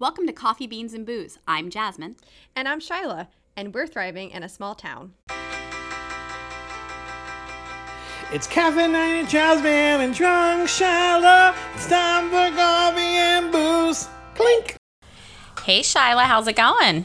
Welcome to Coffee, Beans, and Booze. I'm Jasmine. And I'm Shyla, and we're thriving in a small town. It's caffeinated Jasmine and drunk Shyla. It's time for coffee and booze. Clink. Hey, Shyla, how's it going?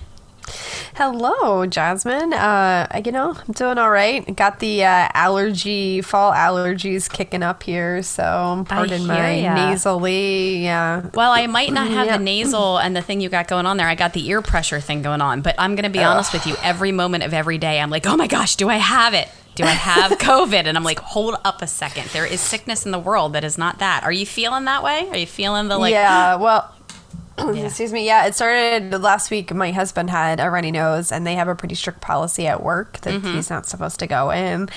Hello, Jasmine. Uh, you know, I'm doing all right. Got the uh, allergy, fall allergies kicking up here, so pardon my ya. nasally. Yeah. Well, I might not have Yeah. the nasal and the thing you got going on there. I got the ear pressure thing going on. But I'm going to be honest with you. Every moment of every day, I'm like, oh my gosh, do I have it? Do I have COVID? And I'm like, hold up a second. There is sickness in the world that is not that. Are you feeling that way? Are you feeling the like, yeah. Well. Yeah. Excuse me. Yeah, it started last week. My husband had a runny nose, and they have a pretty strict policy at work that Mm-hmm. he's not supposed to go in.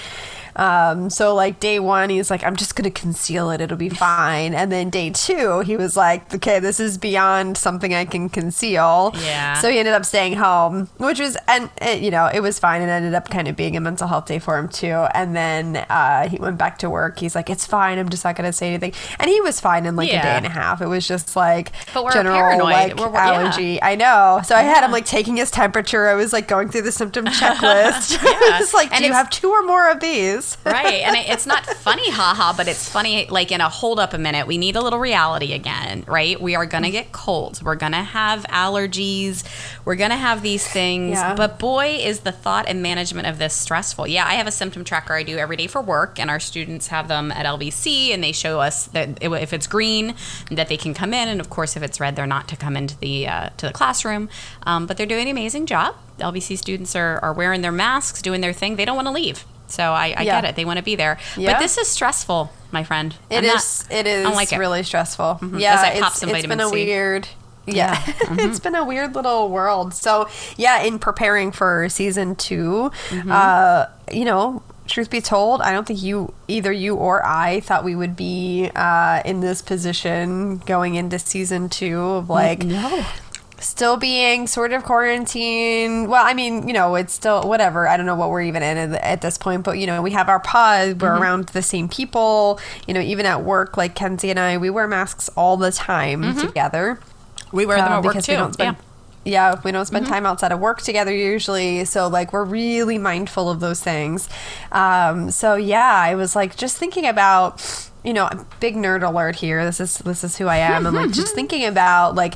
Um, so like day one, he's like, "I'm just gonna conceal it; it'll be fine." And then day two, he was like, "Okay, this is beyond something I can conceal." Yeah. So he ended up staying home, which was, and it, you know, it was fine. It ended up kind of being a mental health day for him too. And then uh, he went back to work. He's like, "It's fine. I'm just not gonna say anything." And he was fine in like a day and a half. It was just like But we're general paranoid. like We're- we're- yeah. allergy. I know. So I had him like taking his temperature. I was like going through the symptom checklist. Yeah. it's like, And do you have two or more of these? right and it, it's not funny haha but it's funny like in a hold up a minute. We need a little reality again right? We are gonna get colds. We're gonna have allergies. We're gonna have these things. Yeah. but boy is the thought and management of this stressful. Yeah i have a symptom tracker i do every day for work and our students have them at LVC and they show us that if it's green that they can come in and of course if it's red they're not to come into the uh, to the classroom. Um, but they're doing an amazing job. LVC students are, are wearing their masks doing their thing. They don't want to leave so I, I Yeah. get it. They want to be there. Yeah. But this is stressful, my friend. It I'm is. not- it is like it. really stressful. As Yeah, I pop it's, it's been a C. weird. Yeah, it's been a weird little world. So yeah, in preparing for season 2 uh, you know. Truth be told, I don't think you, either you or I, thought we would be uh, in this position going into season two of like still being sort of quarantined. Well, I mean, you know, it's still whatever. I don't know what we're even in at, this point, but you know, we have our pod. We're around the same people. You know, even at work, like Kenzie and I, we wear masks all the time together. We wear them uh, at work because too. we don't spend. Yeah, we don't spend time outside of work together usually. So, like, we're really mindful of those things. Um, so, yeah, I was like just thinking about, you know, big nerd alert here. This is this is who I am. I'm like just thinking about like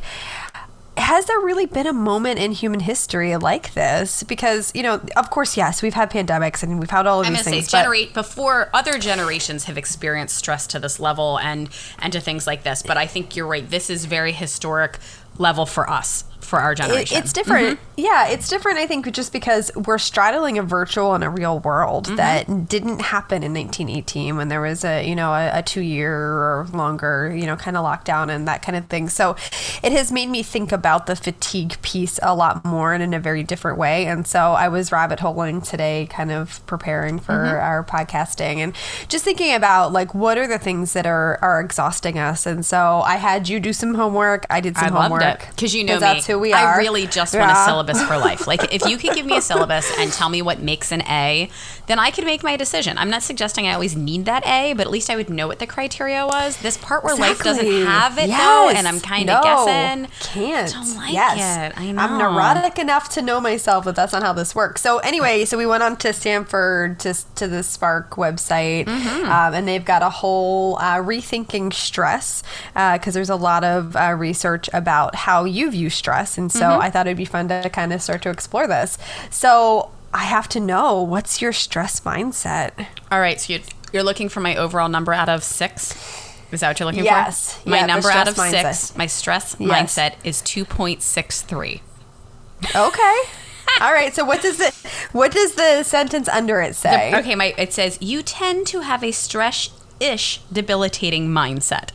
has there really been a moment in human history like this? Because, you know, of course, yes, we've had pandemics and we've had all of I'm these say things. but- generate before other generations have experienced stress to this level and and to things like this. But I think you're right. This is very historic level for us, for our It, generation. it's different. Mm-hmm. Yeah, it's different. I think just because we're straddling a virtual and a real world Mm-hmm. that didn't happen in 1918 when there was a you know a, a two year or longer you know kind of lockdown and that kind of thing. So it has made me think about the fatigue piece a lot more and in a very different way. And so I was rabbit holing today, kind of preparing for Mm-hmm. our podcasting and just thinking about like what are the things that are are exhausting us. And so I had you do some homework. I did some I homework because you know me. Who we are. I really just want a syllabus for life. Like if you could give me a syllabus and tell me what makes an A, then I could make my decision. I'm not suggesting I always need that A, but at least I would know what the criteria was. This part where life doesn't have it though, and I'm kind of No, guessing. Can't. Don't like yes. it. I know. I'm neurotic enough to know myself that that's not how this works. So anyway, so we went on to Stanford to to the SPARQ website, Mm-hmm. um, and they've got a whole uh, rethinking stress because there's a lot of uh, research about how you view stress, and so Mm-hmm. I thought it'd be fun to kind of start to explore this. So. I have to know what's your stress mindset? All right, so you're, you're looking for my overall number out of six. Is that what you're looking Yes. for? Yes. My Yeah, number out of mindset. six, my stress Yes. mindset is 2.63. Okay. All right. So what does the what does the sentence under it say? Okay, my it says you tend to have a stress ish debilitating mindset.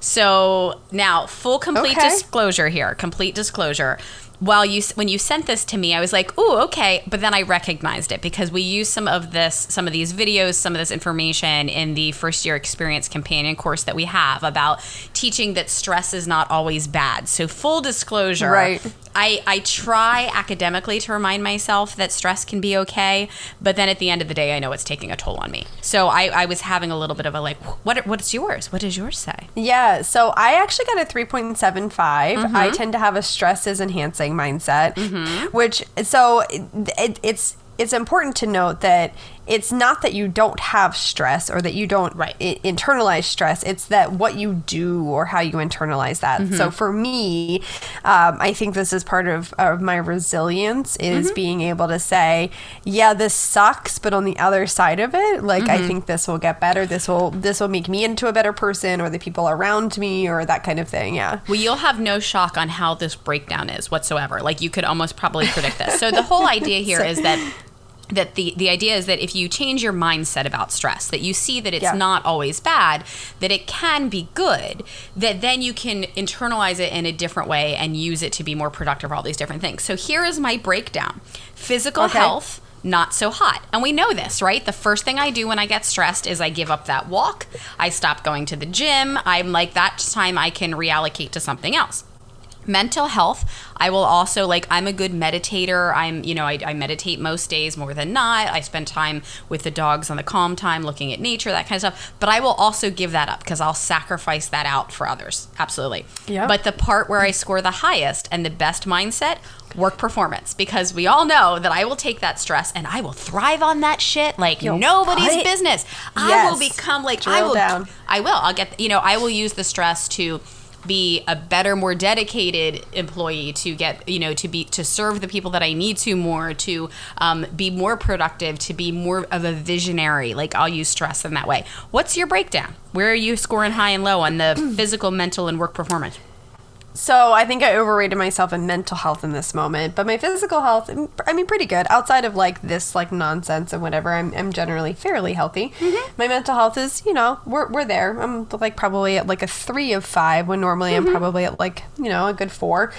So now full complete Okay. disclosure here, complete disclosure. While you when you sent this to me, I was like, "Ooh, okay," but then I recognized it because we use some of this, some of these videos, some of this information in the first year experience companion course that we have about teaching that stress is not always bad. So full disclosure, Right. I, I try academically to remind myself that stress can be okay, but then at the end of the day, I know it's taking a toll on me. So I, I was having a little bit of a like, what what's yours? What does yours say? Yeah, so I actually got a 3.75. Mm-hmm. I tend to have a stress is enhancing mindset, mm-hmm. which so it, it, it's it's important to note that it's not that you don't have stress or that you don't Right. i- internalize stress. It's that what you do or how you internalize that. Mm-hmm. So for me, um, I think this is part of, of my resilience is Mm-hmm. being able to say, yeah, this sucks, but on the other side of it, like Mm-hmm. I think this will get better. This will this will make me into a better person, or the people around me, or that kind of thing. Yeah. Well, you'll have no shock on how this breakdown is whatsoever. Like you could almost probably predict this. So the whole idea here is that that the the idea is that if you change your mindset about stress, that you see that it's Yeah. not always bad, that it can be good, that then you can internalize it in a different way and use it to be more productive for all these different things. So here is my breakdown. Physical Okay. health not so hot. And we know this, right? The first thing I do when I get stressed is I give up that walk. I stop going to the gym. I'm like, that time I can reallocate to something else. Mental health, I will also like, I'm a good meditator. I'm, you know, I, I meditate most days more than not. I spend time with the dogs on the calm time, looking at nature, that kind of stuff. But I will also give that up because I'll sacrifice that out for others. Absolutely. Yeah. But the part where I score the highest and the best mindset, work performance, because we all know that I will take that stress and I will thrive on that shit like You'll nobody's put- I will become like I Drill will. down. I will. I'll get. You know, I will use the stress to be a better more dedicated employee to get you know to be to serve the people that i need to more to um, be more productive to be more of a visionary. Like i'll use stress in that way. What's your breakdown? Where are you scoring high and low on the physical mental and work performance So I think I overrated myself in mental health in this moment, but my physical health, mm, I mean, pretty good. Outside of like this like nonsense and whatever, I'm, I'm generally fairly healthy. My mental health is, you know, we're, we're there. I'm like probably at like a three of five when normally I'm probably at like, you know, a good four.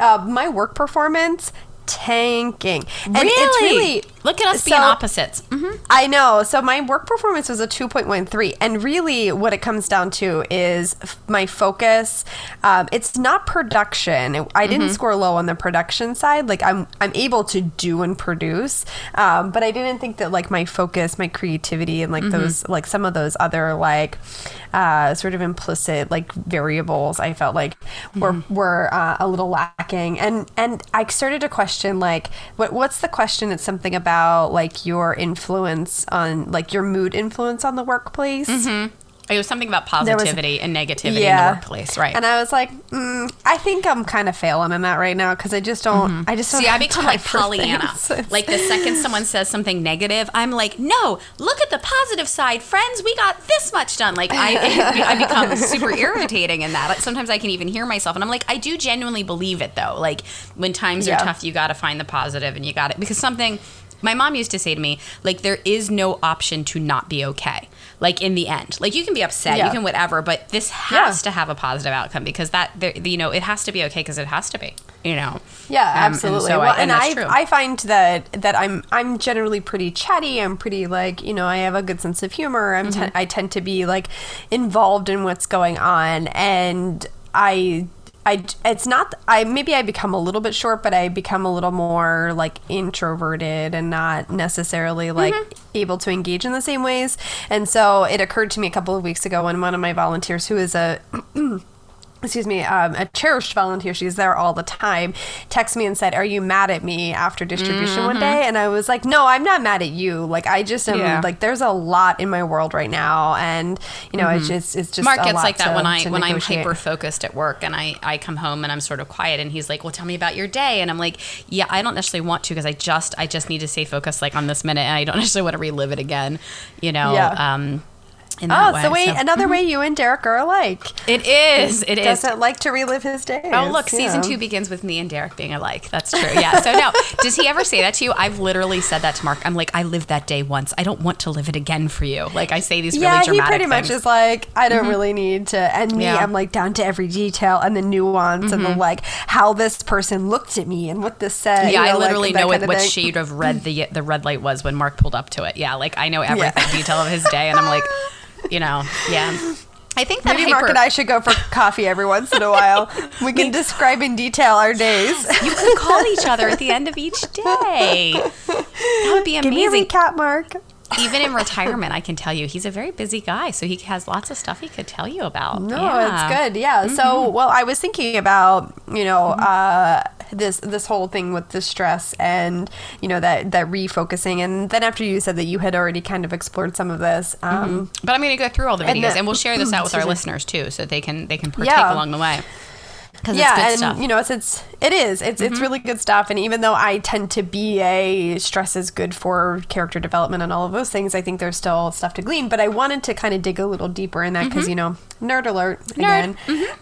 Uh, my work performance tanking. And it's really look at us being so- opposites Mhm. I know. So my work performance was a 2.13. And really, what it comes down to is f- my focus. Um, it's not production. I didn't score low on the production side. Like, I'm, I'm able to do and produce. Um, but I didn't think that, like, my focus, my creativity, and, like, those, like, some of those other, like, uh, sort of implicit, like, variables, I felt like were, were uh, a little lacking. And, and I started to question, like, what, what's the question? It's something about, like, your influence on, like, your mood influence on the workplace. It was something about There was- positivity and negativity in the workplace right And I was like, mm, I think I'm kind of failing in that right now because I just don't. I just don't Mm-hmm. See, I become like Pollyanna. like the second someone says something negative, I'm like, no, look at the positive side, friends. We got this much done. Like I, I become super irritating in that. Like, sometimes I can even hear myself, and I'm like, I do genuinely believe it though. Like when times Yeah. are tough, you got to find the positive, and you got it because something. My mom used to say to me, like, there is no option to not be okay. Like in the end, like you can be upset, you can whatever, but this has Yeah. to have a positive outcome because that, there, you know, it has to be okay because it has to be, you know. Yeah, Um, and absolutely. so I- well, and and I true. I find that that I'm I'm generally pretty chatty. I'm pretty like you know I have a good sense of humor. I'm Mm-hmm. ten- I tend to be like involved in what's going on, and I. I, it's not I maybe I become a little bit short, but I become a little more like introverted and not necessarily like Mm-hmm. able to engage in the same ways. And so it occurred to me a couple of weeks ago when one of my volunteers, who is a excuse me, um, a cherished volunteer, she's there all the time, texted me and said, Are you mad at me after distribution one day? And I was like, No, I'm not mad at you. Like, I just am, Mm-hmm. Yeah. like, there's a lot in my world right now. And, you know, it's just, it's just, Mark gets like that to- when I when I'm hyper focused at work and I I come home and I'm sort of quiet and he's like, "Well, tell me about your day." And I'm like, "Yeah, I don't necessarily want to because I just I just need to stay focused like on this minute and I don't necessarily want to relive it again." You know. Yeah. Um in Oh, way. so wait, So- another way mm-hmm. you and Derek are alike. it is. It is. Doesn't like to relive his days. Oh, look, season Yeah. two begins with me and Derek being alike. That's true. Yeah. So, no, does he ever say that to you? I've literally said that to Mark. I'm like, I lived that day once. I don't want to live it again for you. Like, I say these really Yeah, he dramatic pretty much things. is like, I don't mm-hmm. really need to. And me, Yeah. I'm like down to every detail and the nuance and the mm-hmm. like how this person looked at me and what this said. yeah, you I know, like, literally that know what, what shade of red the the red light was when Mark pulled up to it. Yeah, like I know every detail of his day, and I'm like, you know, yeah. I think that Maybe hyper, Mark and I should go for coffee every once in a while. We can describe in detail our days. you could call each other at the end of each day. That would be Give me a amazing. recap, Mark. Even in retirement, I can tell you he's a very busy guy, so he has lots of stuff he could tell you about. No, Yeah. it's good. Yeah. So, well, I was thinking about you know uh, this this whole thing with the stress and you know that that refocusing, and then after you said that you had already kind of explored some of this. Um, But I'm going to go through all the And videos, and we'll share this out with our listeners too, so they can they can partake Yeah. along the way. Because yeah, and stuff. you know, it's, it's it is it's Mm-hmm. it's really good stuff. And even though I tend to be a stress is good for character development and all of those things, I think there's still stuff to glean. But I wanted to kind of dig a little deeper in that because you know, nerd alert Mm-hmm. Nerd. Mm-hmm. again.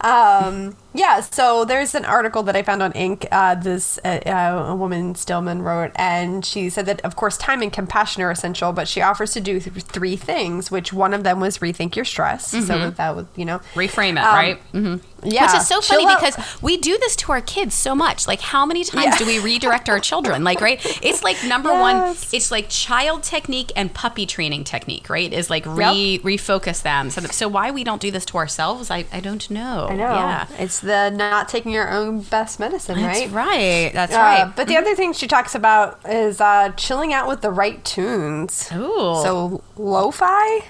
Um, yeah, so there's an article that I found on Inc. Uh, this uh, uh, a woman Stillman wrote, and she said that of course time and compassion are essential, but she offers to do th- three things, which one of them was rethink your stress. So that would you know reframe it, um, right? hmm Yeah, Which is so funny chill out. because we do this to our kids so much. Like, how many times Yeah. do we redirect our children? Like, right? It's like number one, it's like child technique and puppy training technique, right? Is like re refocus them. So, so why we don't do this to ourselves, I, I don't know. I know. Yeah. It's the not taking your own best medicine, That's right? right. That's Uh, right. But the other thing she talks about is uh, chilling out with the right tunes. Ooh. So lo-fi?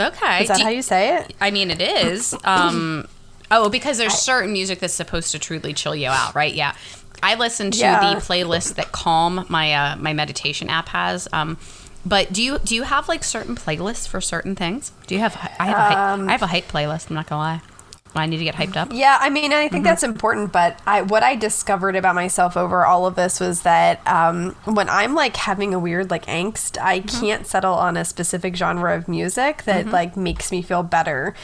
okay. Is that Do- how you say it? I mean, it is. Um, oh, because there's certain music that's supposed to truly chill you out, right? Yeah. I listen to Yeah. the playlist that Calm, my uh, my meditation app, has. Um, but do you do you have like certain playlists for certain things? Do you have? I have a hype, Um, I have a hype playlist. I'm not gonna lie. When I need to get hyped up. Yeah, I mean, I Mm-hmm. think that's important. But I, what I discovered about myself over all of this was that um, when I'm like having a weird like angst, I Mm-hmm. can't settle on a specific genre of music that like makes me feel better.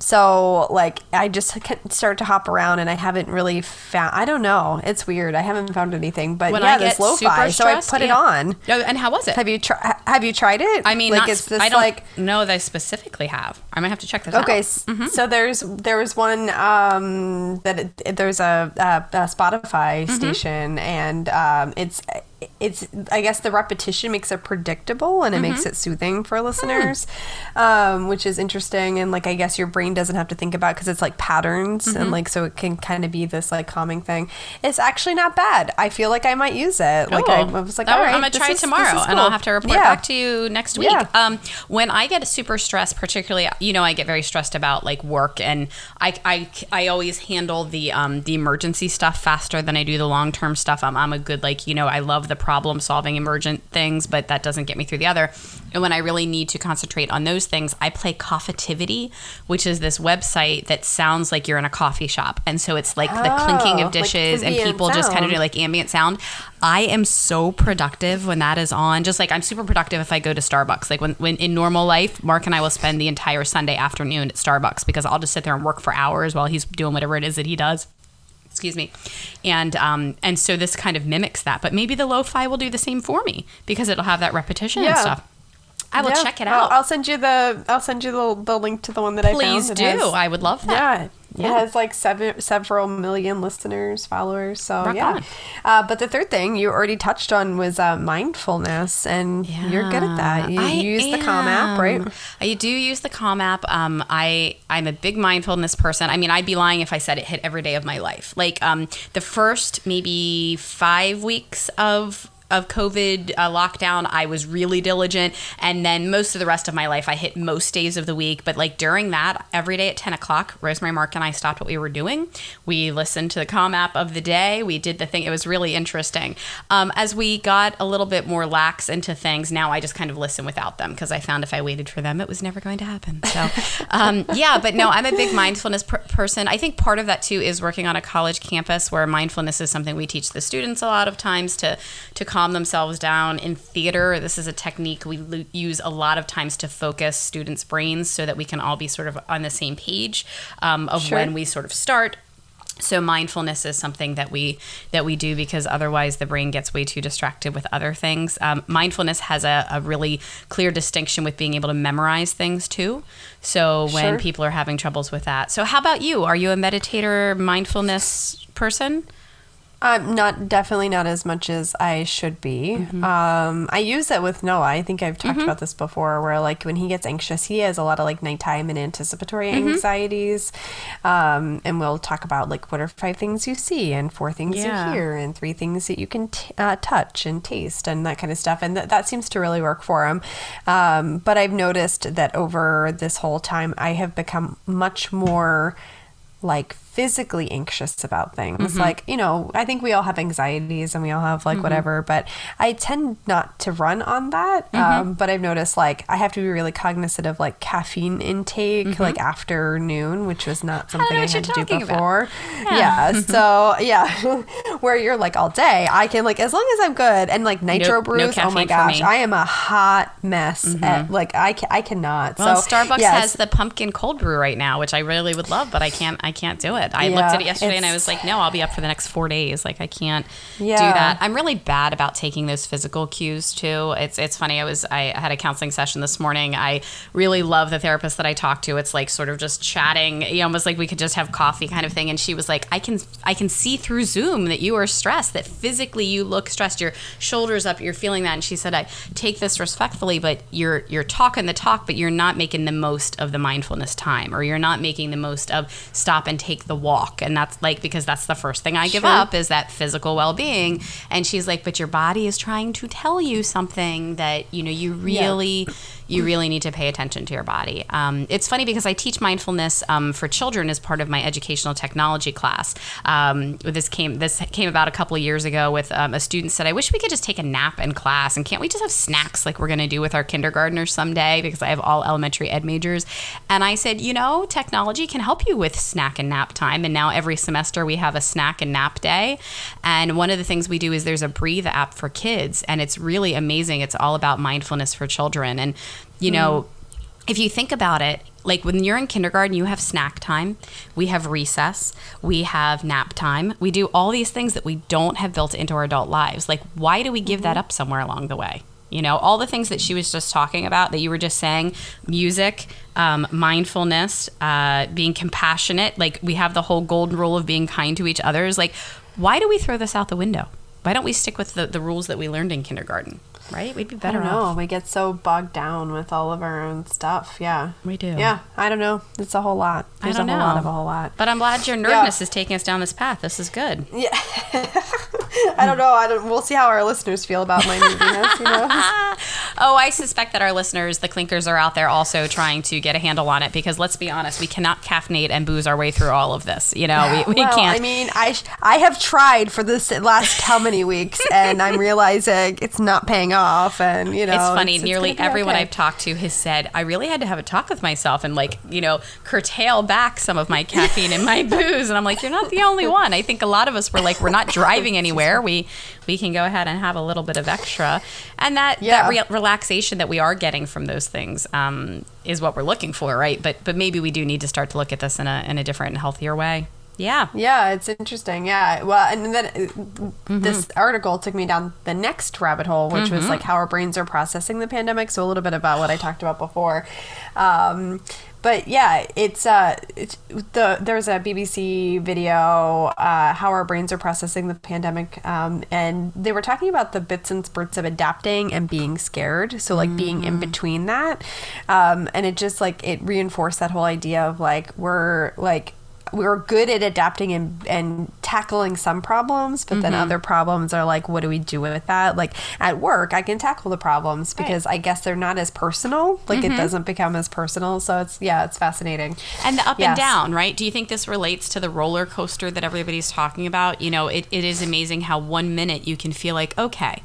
So like I just start to hop around, and I haven't really found. I don't know. It's weird. I haven't found anything. But When yeah, I this lo-fi. So I put it on. no and how was it? Have you tried? Have you tried it? I mean, like it's this I don't like that I specifically have. I might have to check this Okay, out. s so there's there was one um, that it, it- there's a, a, a Spotify Mm-hmm. station, and um, it's it's I guess the repetition makes it predictable and it makes Mm-hmm. it soothing for listeners, Hmm. um, which is interesting. And like I guess your brain doesn't have to think about because it's like patterns Mm-hmm. and like so it can kind of be this like calming thing. It's actually not bad. I feel like I might use it. Like I, I was like, all I'm gonna try it is- tomorrow, is and I'll have to report Yeah. back to you next week. Yeah. Um, when I get super stressed, particularly, you know, I get very stressed about like work, and I I, I always handle the um the emergency stuff faster than I do the long term stuff. I'm I'm a good like you know I love the problem solving emergent things, but that doesn't get me through the other. And when I really need to concentrate on those things, I play Coffitivity, which is this website that sounds like you're in a coffee shop, and so it's like the clinking Oh, of like dishes and ambient people just kind of do like ambient sound. I am so productive when that is on. Just like I'm super productive if I go to Starbucks. Like when, when in normal life, Mark and I will spend the entire Sunday afternoon at Starbucks because I'll just sit there and work for hours while he's doing whatever it is that he does. Excuse me, and um, and so this kind of mimics that, but maybe the lo-fi will do the same for me because it'll have that repetition and stuff. I will Yeah. check it I'll- out. I'll, send you the I'll send you the, the link to the one that I found. Please do. has- I would love that. Yeah. Yeah. It has like seven, several million listeners, followers. So Rock yeah. Uh, but the third thing you already touched on was uh, mindfulness, and you're good at that. You I use the Calm app, right? I do use the Calm app. Um, I I'm a big mindfulness person. I mean, I'd be lying if I said it hit every day of my life. Like um, the first maybe five weeks of of COVID uh, lockdown, I was really diligent, and then most of the rest of my life, I hit most days of the week. But like during that, every day at ten o'clock, Rosemary, Mark, and I stopped what we were doing. We listened to the Calm app of the day. We did the thing. It was really interesting. Um, as we got a little bit more lax into things, now I just kind of listen without them because I found if I waited for them, it was never going to happen. So, um, yeah, but no, I'm a big mindfulness per- person. I think part of that too is working on a college campus where mindfulness is something we teach the students a lot of times to to calm themselves down. In theater, this is a technique we lo- use a lot of times to focus students' brains so that we can all be sort of on the same page um, of Sure. when we sort of start. So mindfulness is something that we that we do because otherwise the brain gets way too distracted with other things. Um, mindfulness has a, a really clear distinction with being able to memorize things too. So when Sure. people are having troubles with that, so how about you? Are you a meditator, mindfulness person? Um, not definitely not as much as I should be. Mm-hmm. Um, I use it with Noah. I think I've talked about this before, where like when he gets anxious, he has a lot of like nighttime and anticipatory Mm-hmm. anxieties. Um, and we'll talk about like what are five things you see and four things Yeah. you hear and three things that you can t- uh, touch and taste and that kind of stuff. And th- that seems to really work for him. Um, but I've noticed that over this whole time, I have become much more like physically anxious about things. Mm-hmm. Like, you know, I think we all have anxieties and we all have like Mm-hmm. whatever, but I tend not to run on that. Mm-hmm. Um, but I've noticed like I have to be really cognizant of like caffeine intake like afternoon, which was not something I, Mm-hmm. what had to do about. before. Yeah. Yeah. so yeah, where you're like all day, I can like as long as I'm good and like nitro no brews. oh my gosh. I am a hot mess. At, like I ca- I cannot. Well, so Starbucks yes. has the pumpkin cold brew right now, which I really would love, but I can't. I can't do it. I looked at it yesterday and I was like, no, I'll be up for the next four days. Like I can't do that. I'm really bad about taking those physical cues too. It's it's funny. I was I had a counseling session this morning. I really love the therapist that I talked to. It's like sort of just chatting, you know, almost like we could just have coffee kind of thing. And she was like, I can I can see through Zoom that you are stressed. That physically you look stressed. Your shoulders up. You're feeling that. And she said, I take this respectfully, but you're you're talking the talk, but you're not making the most of the mindfulness time, or you're not making the most of stop and take the walk. And that's like because that's the first thing I give Sure. up is that physical well-being. And she's like, but your body is trying to tell you something that you know you really you really need to pay attention to your body. Um, it's funny because I teach mindfulness um, for children as part of my educational technology class. Um, this came this came about a couple of years ago with um, a student said, "I wish we could just take a nap in class, and can't we just have snacks like we're going to do with our kindergartners someday?" Because I have all elementary ed majors, and I said, "You know, technology can help you with snack and nap time, and now every semester we have a snack and nap day, and one of the things we do is there's a breathe app for kids, and it's really amazing. It's all about mindfulness for children, and you know." if you think about it, like when you're in kindergarten, you have snack time, we have recess, we have nap time, we do all these things that we don't have built into our adult lives. Like, why do we give that up somewhere along the way? You know, all the things that she was just talking about that you were just saying music, um, mindfulness, uh, being compassionate. Like, we have the whole golden rule of being kind to each other. Is like, why do we throw this out the window? Why don't we stick with the, the rules that we learned in kindergarten? Right? We'd be better I don't know. off. We get so bogged down with all of our own stuff. Yeah. We do. Yeah. I don't know. It's a whole lot. There's I don't a whole know. lot of a whole lot. But I'm glad your nerdness is taking us down this path. This is good. Yeah. I don't know. I don't. We'll see how our listeners feel about my nerdiness. You know. Oh, I suspect that our listeners, the clinkers, are out there also trying to get a handle on it because let's be honest, we cannot caffeinate and booze our way through all of this. You know, we, we well, can't. I mean, I I have tried for this last how many weeks, and I'm realizing it's not paying off. And you know, it's funny. it's nearly gonna everyone okay. I've talked to has said I really had to have a talk with myself and like you know curtail back some of my caffeine and my booze. And I'm like, you're not the only one. I think a lot of us were like, we're not driving anywhere. We we can go ahead and have a little bit of extra, and that Yeah. that re- relaxation that we are getting from those things um, is what we're looking for, right? But but maybe we do need to start to look at this in a in a different and healthier way. Yeah. Yeah, it's interesting. Yeah. Well, and then uh, this Mm-hmm. article took me down the next rabbit hole, which was like how our brains are processing the pandemic. So a little bit about what I talked about before. Um, but yeah, it's uh, it's the there's a BBC video uh, how our brains are processing the pandemic, um, and they were talking about the bits and spurts of adapting and being scared. So like being in between that, um, and it just like it reinforced that whole idea of like we're like we're good at adapting and, and tackling some problems, but then mm-hmm. other problems are like, what do we do with that? Like at work, I can tackle the problems because I guess they're not as personal. Like it mm-hmm. doesn't become as personal. So it's, yeah, it's fascinating. And the up and down, right? Do you think this relates to the roller coaster that everybody's talking about? You know, it, it is amazing how one minute you can feel like, okay,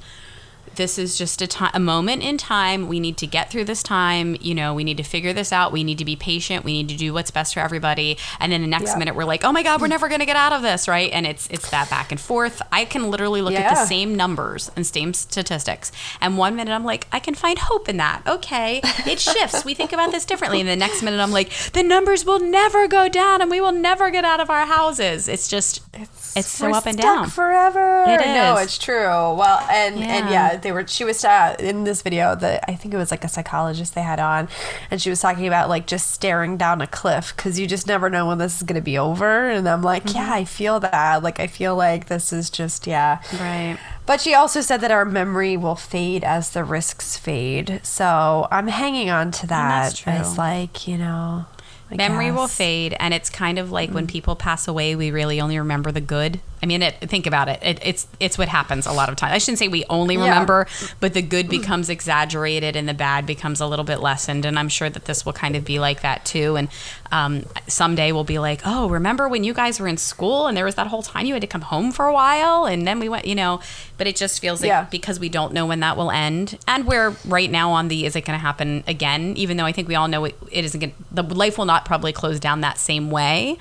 this is just a time, a moment in time. We need to get through this time. You know, we need to figure this out. We need to be patient. We need to do what's best for everybody. And then the next Yeah. minute, we're like, oh my god, we're never gonna get out of this, right? And it's it's that back and forth. I can literally look at the same numbers and same statistics, and one minute I'm like, I can find hope in that. Okay, it shifts. we think about this differently, and the next minute I'm like, the numbers will never go down, and we will never get out of our houses. It's just it's, so We're up and stuck down. forever. It No, it's true. Well, and and Yeah. They were. She was uh, in this video that I think it was like a psychologist they had on, and she was talking about like just staring down a cliff because you just never know when this is going to be over. And I'm like, Mm-hmm. yeah, I feel that. Like I feel like this is just yeah. Right. But she also said that our memory will fade as the risks fade. So I'm hanging on to that It's like you know. I memory will fade and it's kind of like Mm. when people pass away we really only remember the good i mean it, think about it. it it's it's what happens a lot of times i shouldn't say we only Yeah. remember but the good becomes exaggerated and the bad becomes a little bit lessened. And i'm sure that this will kind of be like that too. And um, someday we'll be like oh remember when you guys were in school and there was that whole time you had to come home for a while? And then we went you know? But it just feels like Yeah. because we don't know when that will end. And we're right now on the is it going to happen again? Even though i think we all know it, it isn't Gonna, the life will not probably close down that same way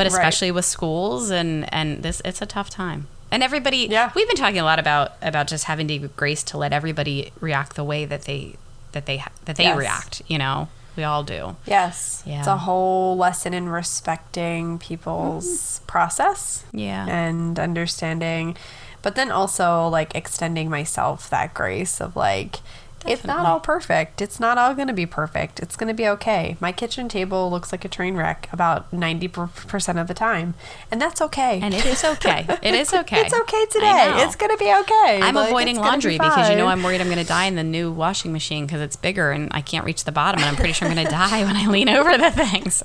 but Right. especially with schools and and this it's a tough time and everybody Yeah. we've been talking a lot about about just having to grace to let everybody react the way that they that they that they Yes. react you know we all do Yes. Yeah. It's a whole lesson in respecting people's process yeah and understanding, but then also like extending myself that grace of like, it's not all perfect. It's not all going to be perfect. It's going to be okay. My kitchen table looks like a train wreck about 90% of the time, and that's okay. and it is okay it is okay it's okay today. It's going to be okay. I'm Like, avoiding gonna be laundry because you know. I'm worried I'm going to die in the new washing machine because it's bigger and I can't reach the bottom and I'm pretty sure I'm going to die when I lean over the thing. So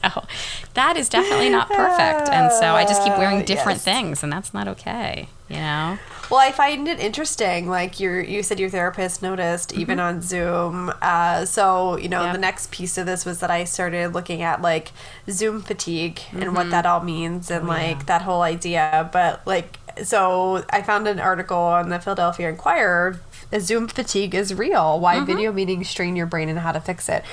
that is definitely not perfect. And so I just keep wearing different Yes. things and that's not okay, you know? Well, I find it interesting. Like you, you said your therapist noticed mm-hmm. even on Zoom. Uh, so you know, the next piece of this was that I started looking at like Zoom fatigue and what mm-hmm. that all means, and oh, like that whole idea. But like, so I found an article on the Philadelphia Inquirer. Zoom fatigue is real. Why mm-hmm. video meetings strain your brain and how to fix it.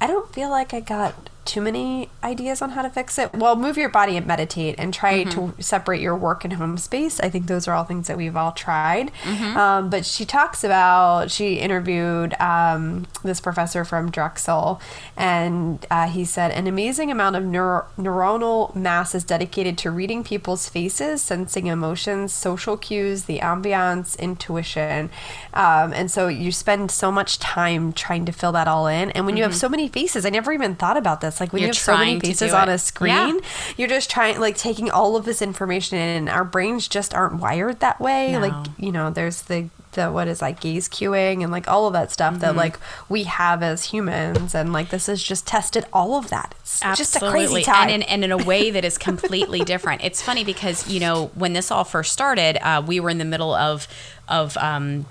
I don't feel like I got too many ideas on how to fix it. Well, move your body and meditate and try to separate your work and home space. I think those are all things that we've all tried. Um, but she talks about, she interviewed um, this professor from Drexel, and uh, he said an amazing amount of neuro- neuronal mass is dedicated to reading people's faces, sensing emotions, social cues, the ambiance, intuition. Um, and so you spend so much time trying to fill that all in. And when you have so many faces, I never even thought about this. Like when You're you have so many trying to faces on a screen, Yeah. you're just trying, like taking all of this information in. And our brains just aren't wired that way. No. Like, you know, there's the, the, what is like gaze cueing and like all of that stuff that Mm-hmm. like we have as humans. And like this has just tested all of that. It's just a crazy time. And in, and in a way that is completely different. It's funny because, you know, when this all first started, uh, we were in the middle of, of, um,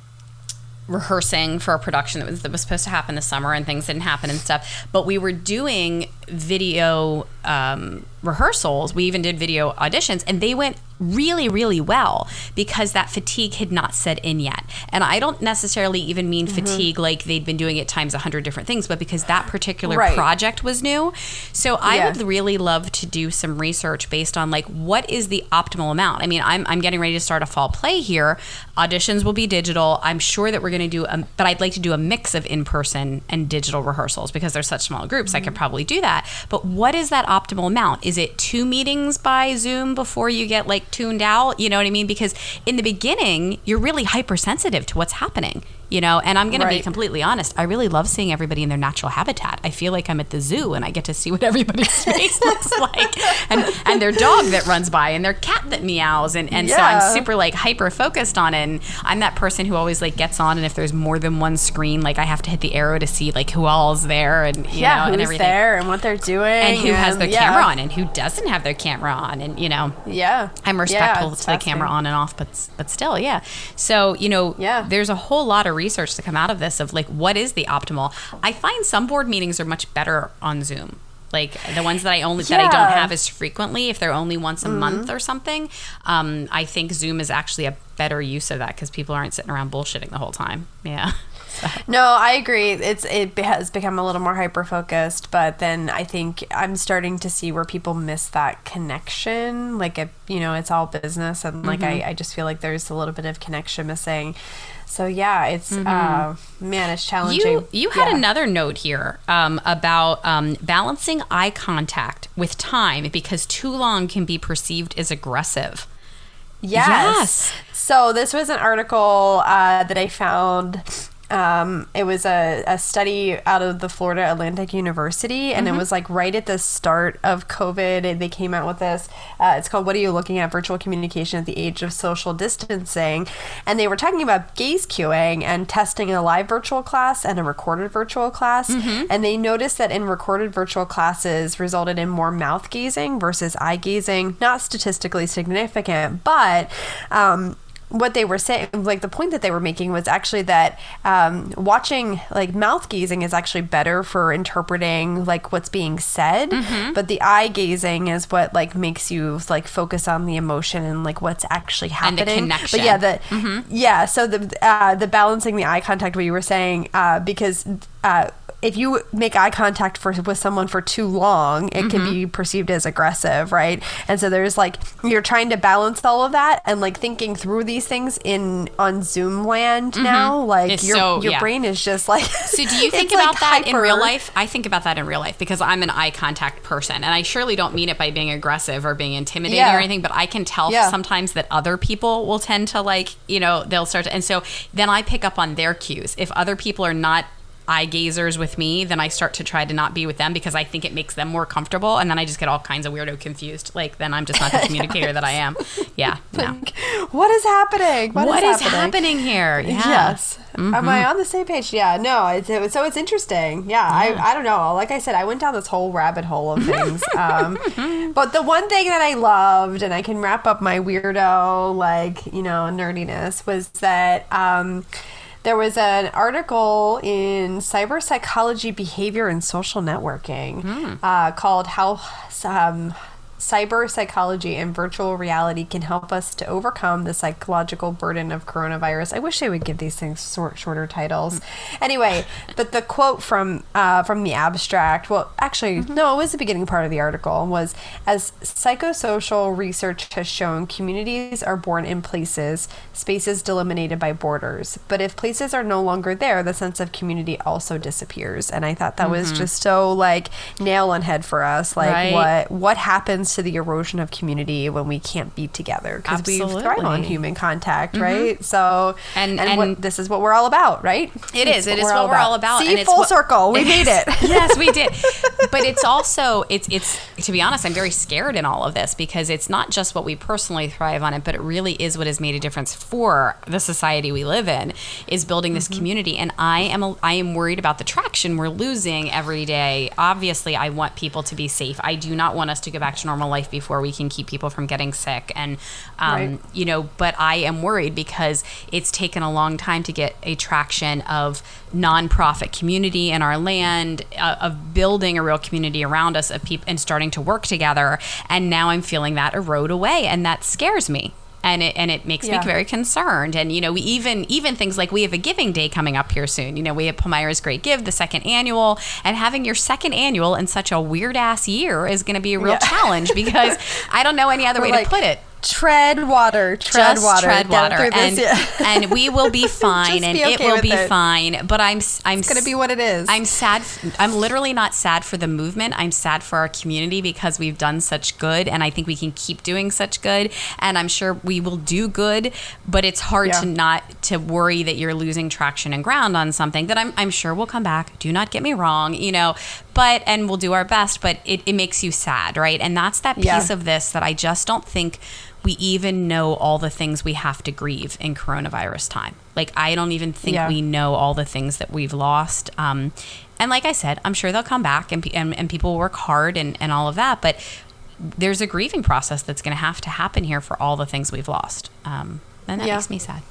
rehearsing for a production that was that was supposed to happen this summer and things didn't happen and stuff but we were doing video um, rehearsals. We even did video auditions and they went really really well because that fatigue had not set in yet. And i don't necessarily even mean Mm-hmm. fatigue like they'd been doing it times a hundred different things but because that particular Right. project was new. So i Yeah. would really love to do some research based on like what is the optimal amount? I mean i'm, I'm getting ready to start a fall play here. Auditions will be digital. I'm sure that we're going to do a, but i'd like to do a mix of in-person and digital rehearsals because they're such small groups. I could probably do that but what is that optimal amount? Is it two meetings by zoom before you get like tuned out? You know what i mean? Because in the beginning you're really hypersensitive to what's happening you know? And i'm going to be completely honest i really love seeing everybody in their natural habitat. I feel like i'm at the zoo and i get to see what everybody's face looks like and and their dog that runs by and their cat that meows and and so i'm super like hyper focused on it and i'm that person who always like gets on and if there's more than one screen like i have to hit the arrow to see like who all's there and you yeah, know who's and everything. there and what they're doing. and who has their yeah. camera on and who doesn't have their camera on and you know Yeah. I'm respectful it's to the camera on and off, but but still, yeah. So you know, Yeah. there's a whole lot of research to come out of this of like what is the optimal. I find some board meetings are much better on Zoom. Like the ones that I only that I don't have as frequently, if they're only once a month or something, um, I think Zoom is actually a better use of that because people aren't sitting around bullshitting the whole time. Yeah. No, I agree. It's it has become a little more hyper focused, but then I think I'm starting to see where people miss that connection. Like, it, you know, it's all business, and like I, I just feel like there's a little bit of connection missing. So yeah, it's uh, man, it's challenging. You you had Yeah. another note here um, about um, balancing eye contact with time because too long can be perceived as aggressive. Yes. Yes. So this was an article uh, that I found. Um, it was a, a study out of the Florida Atlantic University, and it was like right at the start of COVID. and They came out with this. Uh, it's called "What Are You Looking at? Virtual Communication at the Age of Social Distancing," and they were talking about gaze cueing and testing a live virtual class and a recorded virtual class. And they noticed that in recorded virtual classes resulted in more mouth gazing versus eye gazing. Not statistically significant, but um, what they were saying, like the point that they were making was actually that um, watching like mouth gazing is actually better for interpreting like what's being said, but the eye gazing is what like makes you like focus on the emotion and like what's actually And the happening. connection. But yeah, the yeah. So the uh, the balancing the eye contact, what you were saying, uh, because. Uh, if you make eye contact for with someone for too long, it can mm-hmm. be perceived as aggressive, right? And so there's like you're trying to balance all of that and like thinking through these things in on Zoom land mm-hmm. now. Like It's your so- your yeah. brain is just like. So do you think it's, like, about that in real life? I think about that in real life because I'm an eye contact person and I surely don't mean it by being aggressive or being intimidating Yeah. or anything, but I can tell Yeah. sometimes that other people will tend to like, you know, they'll start to and so then I pick up on their cues. If other people are not eye gazers with me, then I start to try to not be with them because I think it makes them more comfortable and then I just get all kinds of weirdo confused. Like then I'm just not the communicator that I am. Yeah. No. What is happening? what is happening here? Yeah. Mm-hmm. Yes. Am I on the same page? Yeah. No. It's, it, so it's interesting. Yeah. I, I don't know. Like I said, I went down this whole rabbit hole of things. um, but the one thing that I loved, and I can wrap up my weirdo, like, you know, nerdiness, was that. Um, there was an article in Cyber Psychology, Behavior, and Social Networking uh, called "How um, Cyber Psychology and Virtual Reality Can Help Us to Overcome the Psychological Burden of Coronavirus." I wish they would give these things short, shorter titles. Anyway, but the quote from uh, from the abstract, well, actually, no, it was the beginning part of the article, was as psychosocial research has shown, communities are born in places, spaces delimited by borders. But if places are no longer there, the sense of community also disappears. And I thought that was just so like nail on head for us. Like Right. what what happens to the erosion of community when we can't be together? Because we thrive on. Mm-hmm. human contact, right? So And- and, and- what, this is what we're all about, right? It It's is. It is what we're all about. See, and it's full what- circle. We made it. yes, we did. But it's also it's it's to be honest, I'm very scared in all of this because it's not just what we personally thrive on it, but it really is what has made a difference for the society we live in is building this Mm-hmm. community. And I am a, I am worried about the traction we're losing every day. Obviously, I want people to be safe. I do not want us to go back to normal life before we can keep people from getting sick. And um, Right. you know, but I am worried because it's taken a long time to get a traction of nonprofit community in our land, uh, of building a real community around us of people and starting to work together. And now I'm feeling that erode away, and that scares me. And it, and it makes Yeah. me very concerned. And you know, we even even things like we have a giving day coming up here soon. You know, we have Palmyra's Great Give, the second annual, and having your second annual in such a weird ass year is going to be a real Yeah. challenge because I don't know any other We're way like, to put it Tread water, tread just water, tread water, this, and yeah. and we will be fine, and be it will be it. fine. But I'm I'm It's gonna be what it is. I'm sad. I'm literally not sad for the movement. I'm sad for our community because we've done such good, and I think we can keep doing such good. And I'm sure we will do good, but it's hard Yeah. to not to worry that you're losing traction and ground on something that I'm I'm sure will come back. Do not get me wrong, you know. But and we'll do our best. But it, it makes you sad, right? And that's that piece Yeah. of this that I just don't think we even know all the things we have to grieve in coronavirus time. Like, I don't even think Yeah. we know all the things that we've lost. Um, and like I said, I'm sure they'll come back and, and, and people will work hard and, and all of that. But there's a grieving process that's going to have to happen here for all the things we've lost. Um, and that Yeah. makes me sad.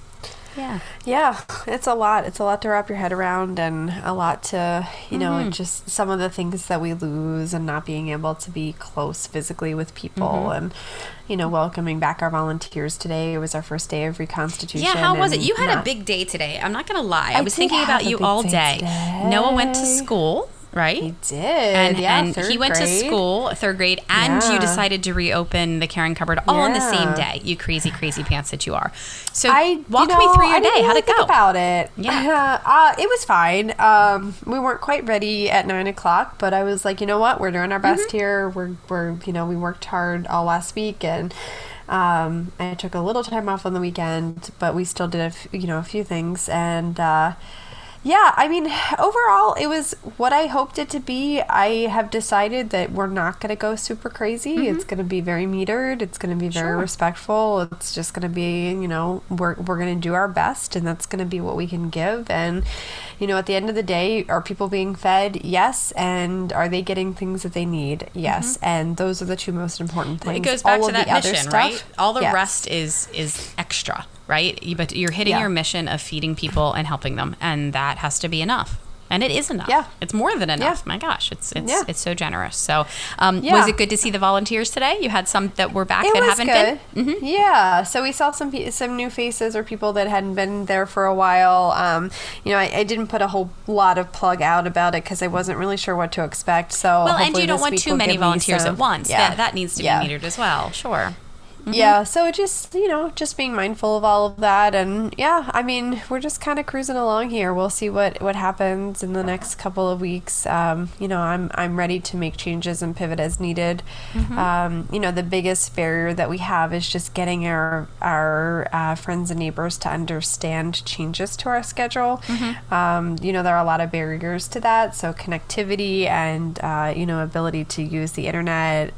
Yeah. Yeah, it's a lot. It's a lot to wrap your head around, and a lot to, you know, Mm-hmm. just some of the things that we lose, and not being able to be close physically with people, Mm-hmm. and, you know, welcoming back our volunteers today. It was our first day of reconstitution. Yeah, how was it? You had a big day today. I'm not going to lie. I, I was thinking about you all day day. Noah went to school, right? He did. and yeah, and he went to school third grade and you decided to reopen the Karen cupboard all on the same day you crazy crazy pants that you are so I walk you me know, through your I day how'd it think go about it. Yeah. uh, it was fine. Um, we weren't quite ready at nine o'clock, but I was like, you know what, we're doing our best Mm-hmm. here. We're we're you know we worked hard all last week, and um, I took a little time off on the weekend, but we still did a f- you know a few things and. Uh, yeah, I mean, overall, it was what I hoped it to be. I have decided that we're not going to go super crazy. It's going to be very metered. It's going to be very Mm-hmm. Sure. respectful. It's just going to be, you know, we're, we're going to do our best, and that's going to be what we can give. And, you know, at the end of the day, are people being fed? Yes. And are they getting things that they need? Yes. And those are the two most important things. Mm-hmm. it goes back All to that the other mission stuff, right all the rest is is extra right but you're hitting Yeah. your mission of feeding people and helping them and that has to be enough and it is enough. Yeah. it's more than enough. Yeah. My gosh, it's it's Yeah. it's so generous. So, um, was it good to see the volunteers today? You had some that were back It that haven't good. been. Mm-hmm. Yeah, so we saw some some new faces or people that hadn't been there for a while. Um, you know, I, I didn't put a whole lot of plug out about it because I wasn't really sure what to expect. So Well, and you don't want too many volunteers some- at once. Yeah. That that needs to be metered as well. Sure. Yeah, so it just you know just being mindful of all of that, and yeah, I mean we're just kind of cruising along here. We'll see what what happens in the next couple of weeks. Um, you know, I'm I'm ready to make changes and pivot as needed. Um, you know, the biggest barrier that we have is just getting our our uh, friends and neighbors to understand changes to our schedule. Um, you know, there are a lot of barriers to that. So connectivity and uh, you know ability to use the internet.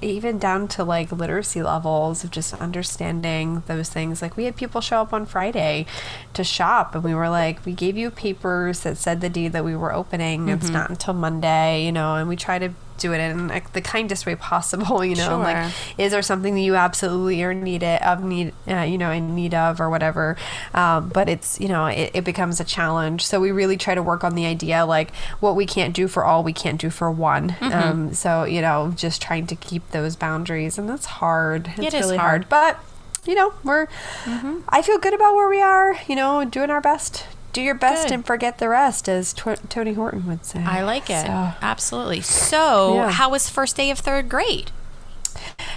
Even down to like literacy levels of just understanding those things. Like we had people show up on Friday to shop, and we were like, we gave you papers that said the day that we were opening. It's mm-hmm. not until Monday, you know, and we try to do it in like the kindest way possible, you know. Like, is there something that you absolutely are need of need, uh, you know, in need of or whatever? Um, but it's you know, it, it becomes a challenge. So we really try to work on the idea like what we can't do for all, we can't do for one. Mm-hmm. Um, so you know, just trying to keep those boundaries, and that's hard. It's It is really hard. hard, but you know, we're. Mm-hmm. I feel good about where we are. You know, doing our best. Do your best Good. and forget the rest, as Tw- Tony Horton would say. I like it. So- Absolutely. So, Yeah. how was first day of third grade?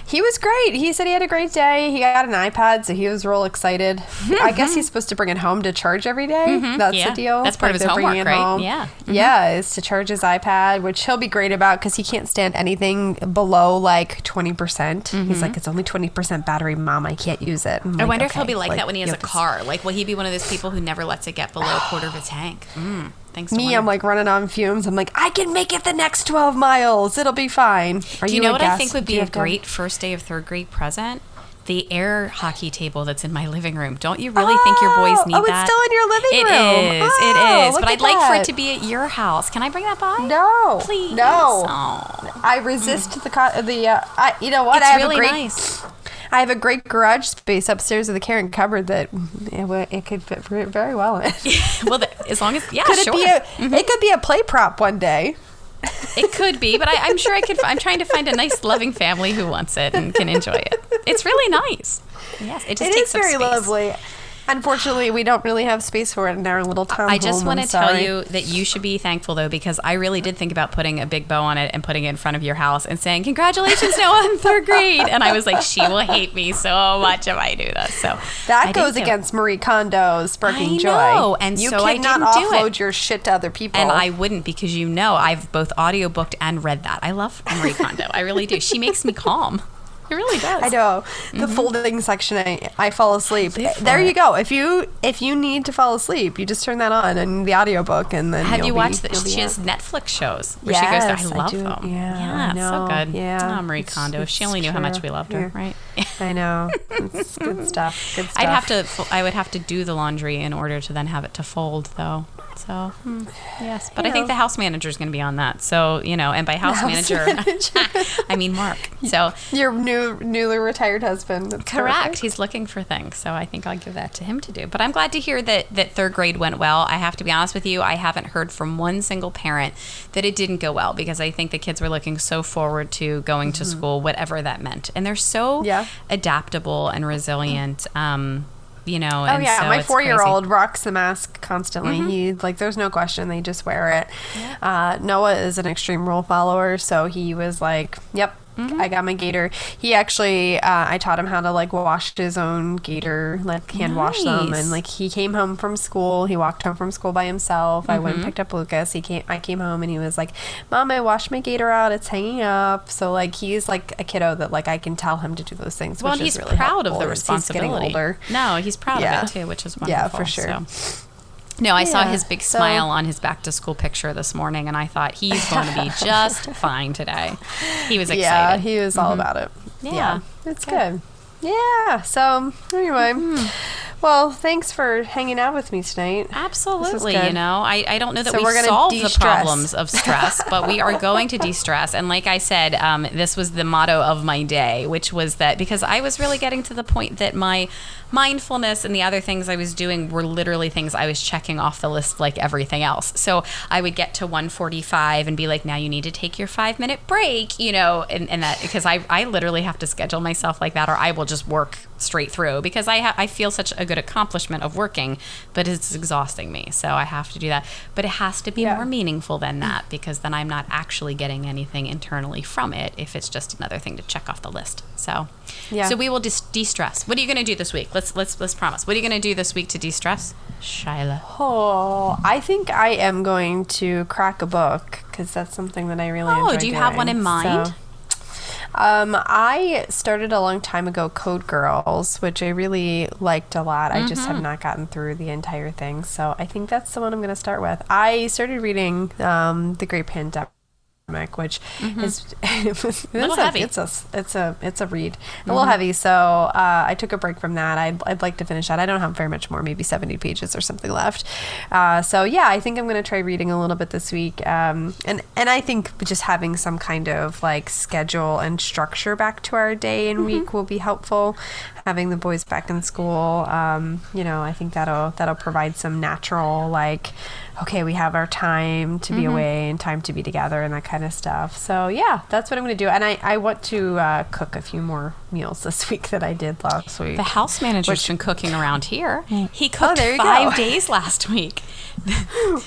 He was great. He said he had a great day. He got an iPad, so he was real excited. I guess he's supposed to bring it home to charge every day. That's Mm-hmm. Yeah. the deal. That's part of his homework, right? home. Yeah. Mm-hmm. Yeah, is to charge his iPad, which he'll be great about because he can't stand anything below like 20%. percent He's like, it's only 20% battery, mom. I can't use it. I'm Mm-hmm. I like, wonder if he'll be like, that when he has a car. Like, will he be one of those people who never lets it get below a quarter of a tank? Mm, Me. I'm like running on fumes. I'm like, I can make it the next 12 miles. It'll be fine. Are Do you know a what I think would be a great first day of third grade present? The air hockey table that's in my living room. Don't you really think your boys Oh, need oh, it's that? still in your living It room. is, Oh, It is. But I'd like for it to be at your house. Can I bring that by? No, Please. no. Oh, I resist the co- the. Uh, I, you know what? it's I have really a great. nice. I have a great garage space upstairs of the Karen cupboard that it, it could fit very well in. well, the, as long as yeah, could sure. it be a? Mm-hmm. It could be a play prop one day. It could be, but I, I'm sure I could. I'm trying to find a nice, loving family who wants it and can enjoy it. It's really nice. Yes, it just It takes is very space. lovely. Unfortunately, we don't really have space for it in our little town. I just want to tell you that you should be thankful though, because I really did think about putting a big bow on it and putting it in front of your house and saying, "Congratulations, Noah, in third grade." And I was like, she will hate me so much if I do this. So That didn't goes against Marie Kondo's sparking I joy. know, and you so I cannot didn't do it. offload your shit to other people. And I wouldn't because you know I've both audiobooked and read that. I love Marie Kondo. I really do. She makes me calm. It really does. I know the folding section. I, I fall asleep. Mm-hmm. There you go. If you if you need to fall asleep, you just turn that on and the audiobook and then Have you watched the, She has. Netflix shows where Yes, she goes I. I love do. them. Yeah, I it's so good. Yeah, oh, Marie Kondo. If she only knew how much we loved her, Yeah. right? I know. It's good stuff. Good stuff. I'd have to. I would have to do the laundry in order to then have it to fold, though. So, hmm, yes. But I You think know. the house manager is going to be on that. So, you know, and by house, house manager, I mean Mark. So, Your new newly retired husband. That's correct. perfect. He's looking for things. So I think I'll give that to him to do. But I'm glad to hear that, that third grade went well. I have to be honest with you, I haven't heard from one single parent that it didn't go well because I think the kids were looking so forward to going to school, whatever that meant. And they're so Mm-hmm. Yeah. adaptable and resilient. Um, you know, Oh and yeah, so my four year old. Mm-hmm. rocks the mask constantly. He like there's no question they just wear it. Uh, Noah is an extreme rule follower, so he was like, "Yep, Mm-hmm. I got my gator." He actually, uh, I taught him how to like wash his own gator, like hand wash them, and like he came home from school. He walked home from school by himself. I Mm-hmm. went and picked up Lucas. He came. I came home and he was like, "Mom, I washed my gator out. It's hanging up." So like he's like a kiddo that like I can tell him to do those things. Well, which and is he's really proud of the as he's getting older. No, he's proud Yeah. of it too, which is wonderful. Yeah, for sure. So. No, I saw his big so- smile on his back to school picture this morning, and I thought he's going to be just fine today. He was excited. Yeah, he was all mm-hmm. about it. Yeah. Yeah, it's good. Yeah. So anyway, mm-hmm. Well, thanks for hanging out with me tonight. Absolutely, you know, I, I don't know that So we we're solved the de-stress. problems of stress, but we are going to de-stress. And like I said, um, this was the motto of my day, which was that because I was really getting to the point that my mindfulness and the other things I was doing were literally things I was checking off the list like everything else. So I would get to 145 and be like, now you need to take your five minute break, you know, and, and that because I, I literally have to schedule myself like that or I will just work straight through because I, ha- I feel such a good accomplishment of working, but it's exhausting me. So I have to do that. But it has to be Yeah. more meaningful than that because then I'm not actually getting anything internally from it if it's just another thing to check off the list. So, Yeah. so we will just de-stress. What are you going to do this week? Let's let's let's promise. What are you going to do this week to de-stress? Shyla. Oh, I think I am going to crack a book because that's something that I really Oh, do you have one in mind? So, um, I started a long time ago Code Girls, which I really liked a lot. I just Mm-hmm. have not gotten through the entire thing, so I think that's the one I'm going to start with. I started reading um, The Great Pandemic. Which is Mm-hmm. Little it's a, heavy. It's a it's a it's a read, a little heavy. So uh, I took a break from that. I'd, I'd like to finish that. I don't have very much more, maybe seventy pages or something left. Uh, so yeah, I think I'm going to try reading a little bit this week. Um, and and I think just having some kind of like schedule and structure back to our day and week will be helpful. Having the boys back in school, um, you know, I think that'll that'll provide some natural like, okay, we have our time to be away and time to be together and that kind of stuff. So yeah, that's what I'm going to do. And I I want to uh, cook a few more meals this week that I did last week. The house manager's been cooking around here. He cooked Oh, there you five go. days last week.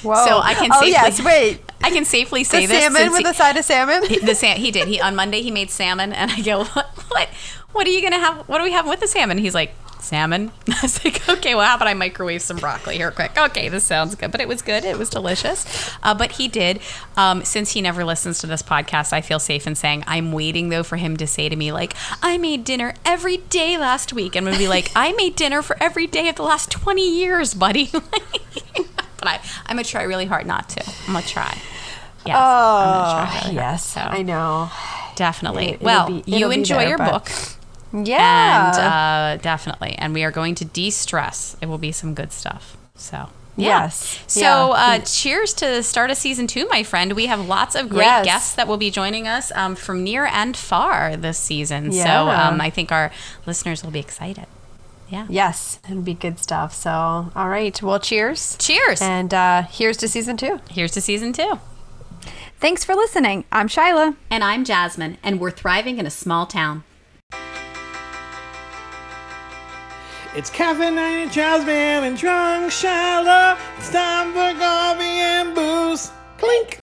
Whoa. So I can Oh safely, yes, wait. I can safely The say this. salmon with he- a side of salmon. He, the sam- he did. He on Monday he made salmon, and I go, what, what, what are you gonna have? What are we having with the salmon? He's like, salmon. I was like, okay, well, how about I microwave some broccoli here quick? Okay, this sounds good, but it was good. It was delicious. Uh, but he did. Um, since he never listens to this podcast, I feel safe in saying I'm waiting though for him to say to me like, I made dinner every day last week, and I'm gonna be like, I made dinner for every day of the last 20 years, buddy. but I, I'm gonna try really hard not to. I'm gonna try. Yes, try really hard. yes, So- I know. Definitely. It- well, be- you enjoy there, your book, Yeah. and uh, definitely, and we are going to de-stress. It will be some good stuff. So. Yeah. Yes. So, Yeah. uh, cheers to the start of season two, my friend. We have lots of great Yes. guests that will be joining us um, from near and far this season. So, um, I think our listeners will be excited. Yeah. yes, it'll be good stuff. So, all right. Well, cheers. Cheers. And uh, here's to season two. Here's to season two. Thanks for listening. I'm Shyla. And I'm Jasmine, and we're thriving in a small town. It's Kevin and Jasmine and Drunk Shallow. It's time for coffee and booze. Clink.